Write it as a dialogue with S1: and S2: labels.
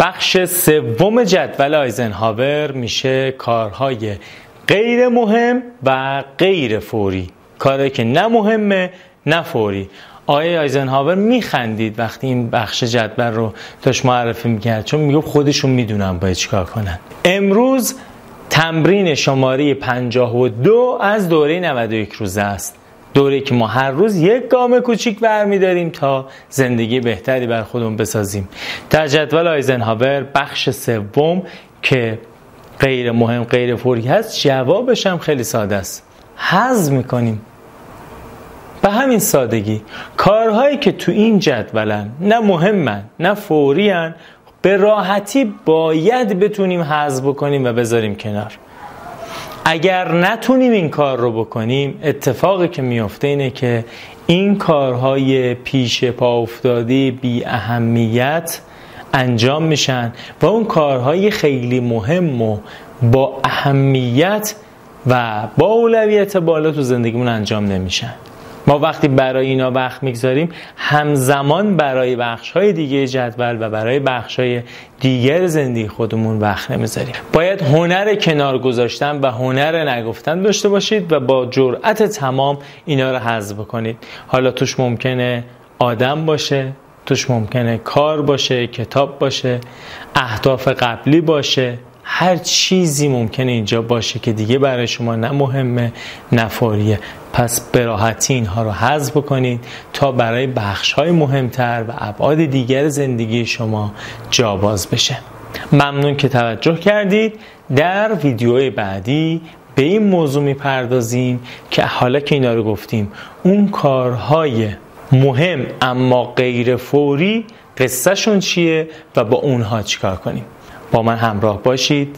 S1: بخش سوم جدول آیزنهاور میشه کارهای غیر مهم و غیر فوری. کاری که نه مهمه نه فوری. آقای آیزنهاور میخندید وقتی این بخش جدول رو داشت معرفی می‌کرد چون میگه خودشون می‌دونن باید چیکار کنن. امروز تمرین شماره 52 از دوره 91 روزه است. دوره که ما هر روز یک گام کوچیک برمیداریم تا زندگی بهتری بر خودمون بسازیم. در جدول آیزنهاور بخش سوم که غیر مهم غیر فوری هست جوابش هم خیلی ساده است. حذف می‌کنیم. به همین سادگی. کارهایی که تو این جدولن نه مهمن نه فوریان به راحتی باید بتونیم حذف بکنیم و بذاریم کنار. اگر نتونیم این کار رو بکنیم اتفاقی که میفته اینه که این کارهای پیش پا افتادی بی اهمیت انجام میشن و اون کارهای خیلی مهم و با اهمیت و با اولویت بالا تو زندگیمون انجام نمیشن. ما وقتی برای اینا وقت می‌گذاریم همزمان برای بخش های دیگه جدول و برای بخش های دیگر زندگی خودمون وقت نمی‌ذاریم. باید هنر کنار گذاشتن و هنر نگفتن داشته باشید و با جرأت تمام اینا رو حذف کنید حالا توش ممکنه آدم باشه توش ممکنه کار باشه کتاب باشه اهداف قبلی باشه. هر چیزی ممکنه اینجا باشه که دیگه برای شما نه مهمه نه فوریه. پس به راحتی اینها رو حذف بکنید تا برای بخش های مهمتر و ابعاد دیگر زندگی شما جاباز بشه. ممنون که توجه کردید. در ویدیوهای بعدی به این موضوع می‌پردازیم که حالا که اینا رو گفتیم اون کارهای مهم اما غیر فوری قصهشون چیه و با اونها چیکار کنیم؟ با من همراه باشید.